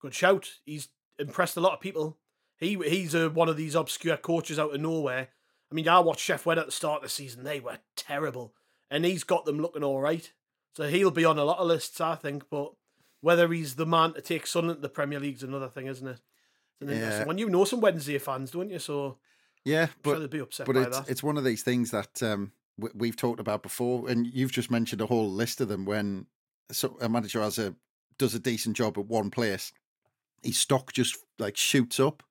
Good shout. He's impressed a lot of people. He he's a, one of these obscure coaches out of nowhere. I mean, I watched Sheff Wed at the start of the season. They were terrible, and he's got them looking all right. So he'll be on a lot of lists, I think. But whether he's the man to take Sunderland to the Premier League's another thing, isn't it? Yeah. one. You know some Wednesday fans, don't you? So Yeah, sure but they'd be upset but by it's that. it's one of these things that um, w- we've talked about before, and you've just mentioned a whole list of them. When so a manager has a does a decent job at one place, his stock just like shoots up.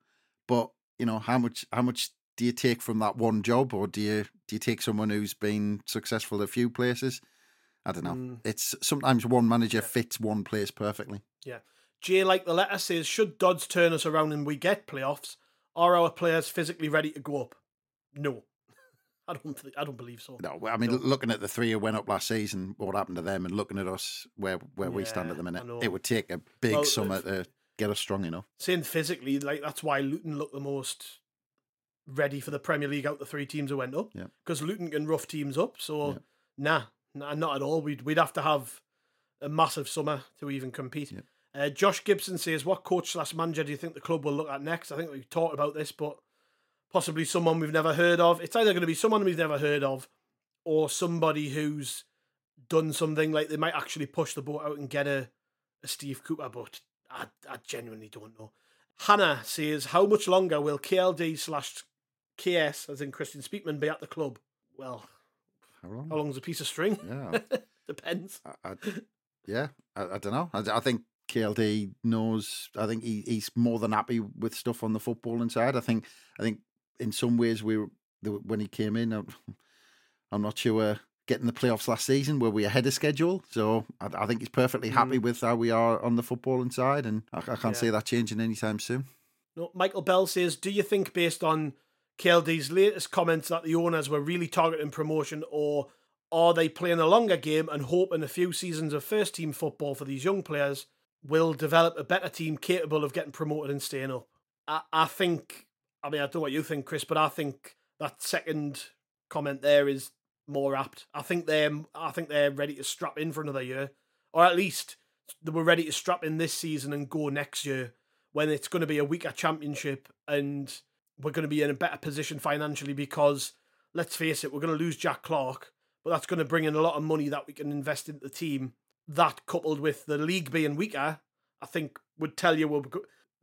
But you know how much how much do you take from that one job, or do you do you take someone who's been successful at a few places? I don't know. Mm. It's sometimes one manager fits one place perfectly. Yeah. Jay, like the letter says, should Dodds turn us around and we get playoffs, are our players physically ready to go up? No. I don't think, I don't believe so. No, I mean, No. looking at the three who went up last season, what happened to them, and looking at us where where we stand at the minute, it would take a big Well, summer if- to get us strong enough. Saying physically, like that's why Luton looked the most ready for the Premier League out the three teams who went up. Yeah. Because Luton can rough teams up. So Yeah. nah, nah, not at all. We'd we'd have to have a massive summer to even compete. Yeah. Uh, Josh Gibson says, "What coach slash manager do you think the club will look at next?" I think we've talked about this, but possibly someone we've never heard of. It's either going to be someone we've never heard of, or somebody who's done something like they might actually push the boat out and get a, a Steve Cooper. But I, I genuinely don't know. Hannah says, "How much longer will KLD slash KS, as in Kristjaan Speakman, be at the club?" Well, How long? how long's a piece of string? Yeah, Depends. I, I, yeah. I, I don't know. I, I think KLD knows. I think he, he's more than happy with stuff on the footballing side. I think. I think in some ways we were the, when he came in. I'm, I'm not sure getting the playoffs last season where we ahead of schedule. So I, I think he's perfectly hmm. happy with how we are on the footballing side, and I, I can't Yeah. see that changing anytime soon. No, Michael Bell says, "Do you think, based on KLD's latest comments, that the owners were really targeting promotion, or are they playing a longer game and hoping a few seasons of first team football for these young players will develop a better team capable of getting promoted and staying up?" I, I think. I mean, I don't know what you think, Chris, but I think that second comment there is more apt. I think they're. I think they're ready to strap in for another year, or at least they were ready to strap in this season and go next year when it's going to be a weaker championship and we're going to be in a better position financially because let's face it, we're going to lose Jack Clarke, but that's going to bring in a lot of money that we can invest into the team. That coupled with the league being weaker, I think would tell you we're,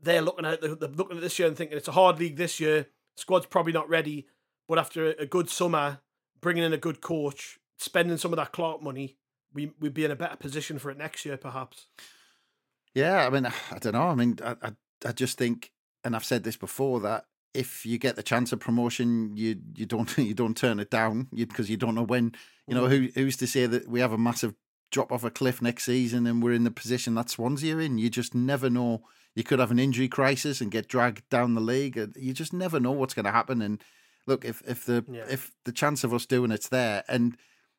they're looking at they're looking at this year and thinking it's a hard league this year. Squad's probably not ready, but after a good summer, bringing in a good coach, spending some of that Clarke money, we we'd be in a better position for it next year, perhaps. Yeah, I mean, I don't know. I mean, I, I, I just think, and I've said this before, that if you get the chance of promotion, you you don't you don't turn it down because you, don't know when. You know, mm. who who's to say that we have a massive drop off a cliff next season and we're in the position that Swansea are in? You just never know. You could have an injury crisis and get dragged down the league. Uh, you just never know what's going to happen. And look, if if the Yeah. if the chance of us doing it's there, and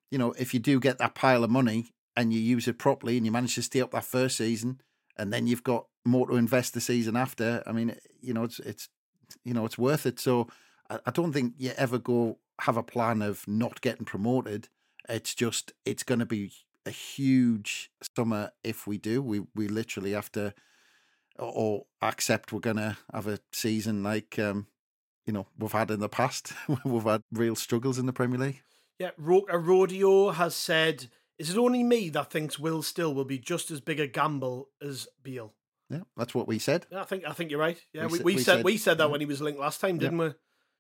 you know, if you do get that pile of money and you use it properly and you manage to stay up that first season, and then you've got more to invest the season after. I mean, you know, it's it's you know it's worth it. So I, I don't think you ever go have a plan of not getting promoted. It's just it's going to be a huge summer if we do. We we literally have to or, accept we're going to have a season like um you know we've had in the past. we've had real struggles in the Premier League. Yeah, Rodeo has said, "Is it only me that thinks Will Still will be just as big a gamble as Beale?" Yeah, that's what we said. Yeah, I think I think you're right. Yeah, We we, said- we, said, said- we said that yeah. when he was linked last time, didn't we?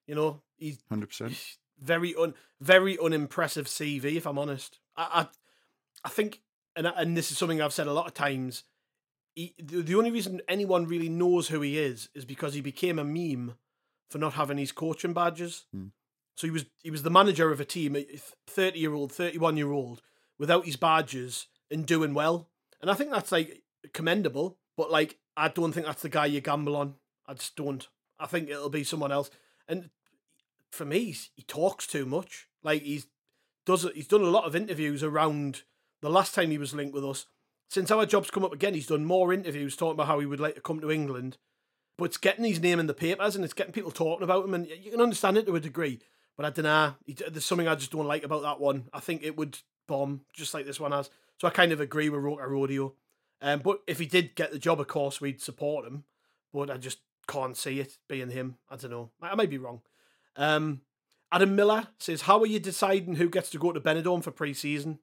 You know, he's Hundred percent. very un very unimpressive CV. If I'm honest, I I, I think, and and this is something I've said a lot of times. He, the, the only reason anyone really knows who he is is because he became a meme for not having his coaching badges. Hmm. So he was he was the manager of a team, a thirty year old, thirty one year old, without his badges and doing well. And I think that's like commendable. But like, I don't think that's the guy you gamble on. I just don't. I think it'll be someone else. And for me, he talks too much. Like he's does he's done a lot of interviews around the last time he was linked with us. Since our job's come up again, he's done more interviews talking about how he would like to come to England. But it's getting his name in the papers and it's getting people talking about him, and you can understand it to a degree. But I don't know. There's something I just don't like about that one. I think it would bomb just like this one has. So I kind of agree with Roca Rodeo. Um, but if he did get the job, of course, we'd support him. But I just can't see it being him. I don't know. I might be wrong. Um, Adam Miller says, "How are you deciding who gets to go to Benidorm for pre-season?"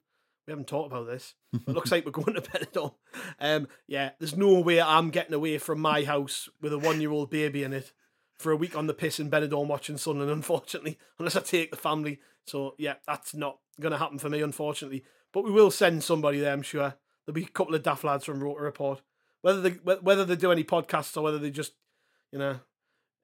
We haven't talked about this. It looks like we're going to Benidorm. Um, yeah, there's no way I'm getting away from my house with a one-year-old baby in it for a week on the piss in Benidorm watching Sunderland. Unfortunately, unless I take the family. So yeah, that's not going to happen for me, unfortunately. But we will send somebody there. I'm sure there'll be a couple of daft lads from Roker Report. Whether they whether they do any podcasts or whether they just you know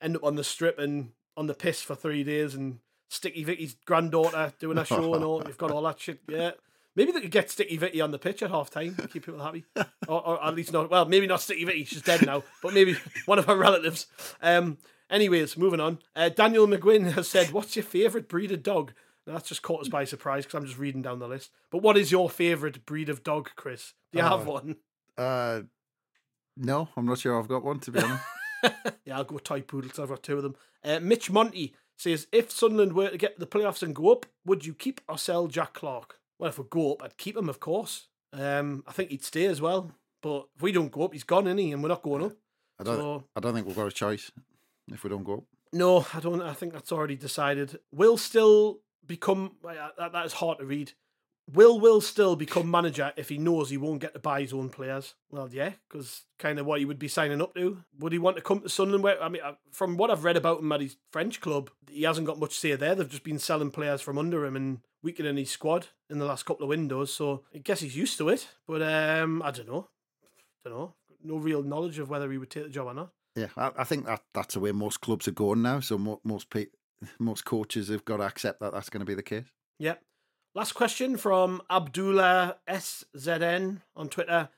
end up on the strip and on the piss for three days and Sticky Vicky's granddaughter doing a show and all. You've got all that shit. Yeah. Maybe they could get Sticky Vicky on the pitch at half time, keep people happy. Or, or at least not, well, maybe not Sticky Vicky, she's dead now, but maybe one of her relatives. Um, anyways, moving on. Uh, Daniel McGuinn has said, What's your favourite breed of dog? That's just caught us by surprise because I'm just reading down the list. But what is your favourite breed of dog, Chris? Do you have Oh. one? Uh, no, I'm not sure I've got one to be honest. yeah, I'll go toy poodles. I've got two of them. Uh, Mitch Monty says, if Sunderland were to get to the playoffs and go up, would you keep or sell Jack Clarke? Well, if we go up, I'd keep him, of course. Um, I think he'd stay as well. But if we don't go up, he's gone, isn't he? And we're not going up. I don't. So I don't think we've got a choice if we don't go up. no, I don't. I think that's already decided. Will still become. That, that is hard to read. Will Will still become manager if he knows he won't get to buy his own players? Well, yeah, because kind of what he would be signing up to. Would he want to come to Sunderland? Where I mean, uh, from what I've read about him at his French club, he hasn't got much say there. They've just been selling players from under him and weakening his squad in the last couple of windows. So I guess he's used to it. But um, I don't know. don't know. No real knowledge of whether he would take the job or not. Yeah, I, I think that that's the way most clubs are going now. So mo- most pe- most coaches have got to accept that that's going to be the case. Yep. Last question from Abdullah SZN on Twitter.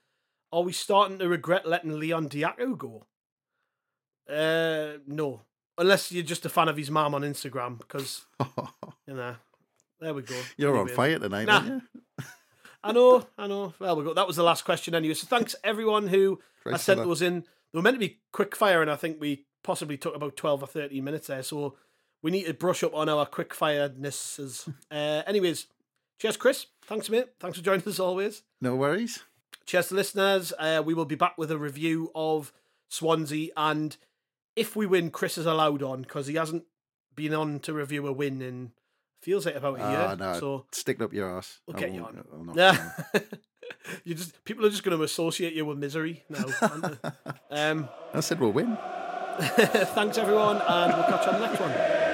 Are we starting to regret letting Leon Dajaku go? Uh, no. Unless you're just a fan of his mom on Instagram, because, you know, there we go. You're on fire tonight, Nah. aren't you? I know, I know. Well, we go. That was the last question anyway. So thanks everyone who has sent those in. They were meant to be quick fire, and I think we possibly took about twelve or thirteen minutes there. So we need to brush up on our quick firednesses. uh, anyways, cheers, Chris. Thanks, mate. Thanks for joining us always. No worries. Cheers to listeners. Uh, we will be back with a review of Swansea, and if we win, Chris is allowed on because he hasn't been on to review a win in feels like about a year. Ah, no. So Stick up your ass. We'll get you on. Yeah, you just people are just going to associate you with misery now. um, I said we'll win. thanks everyone, and we'll catch you on the next one.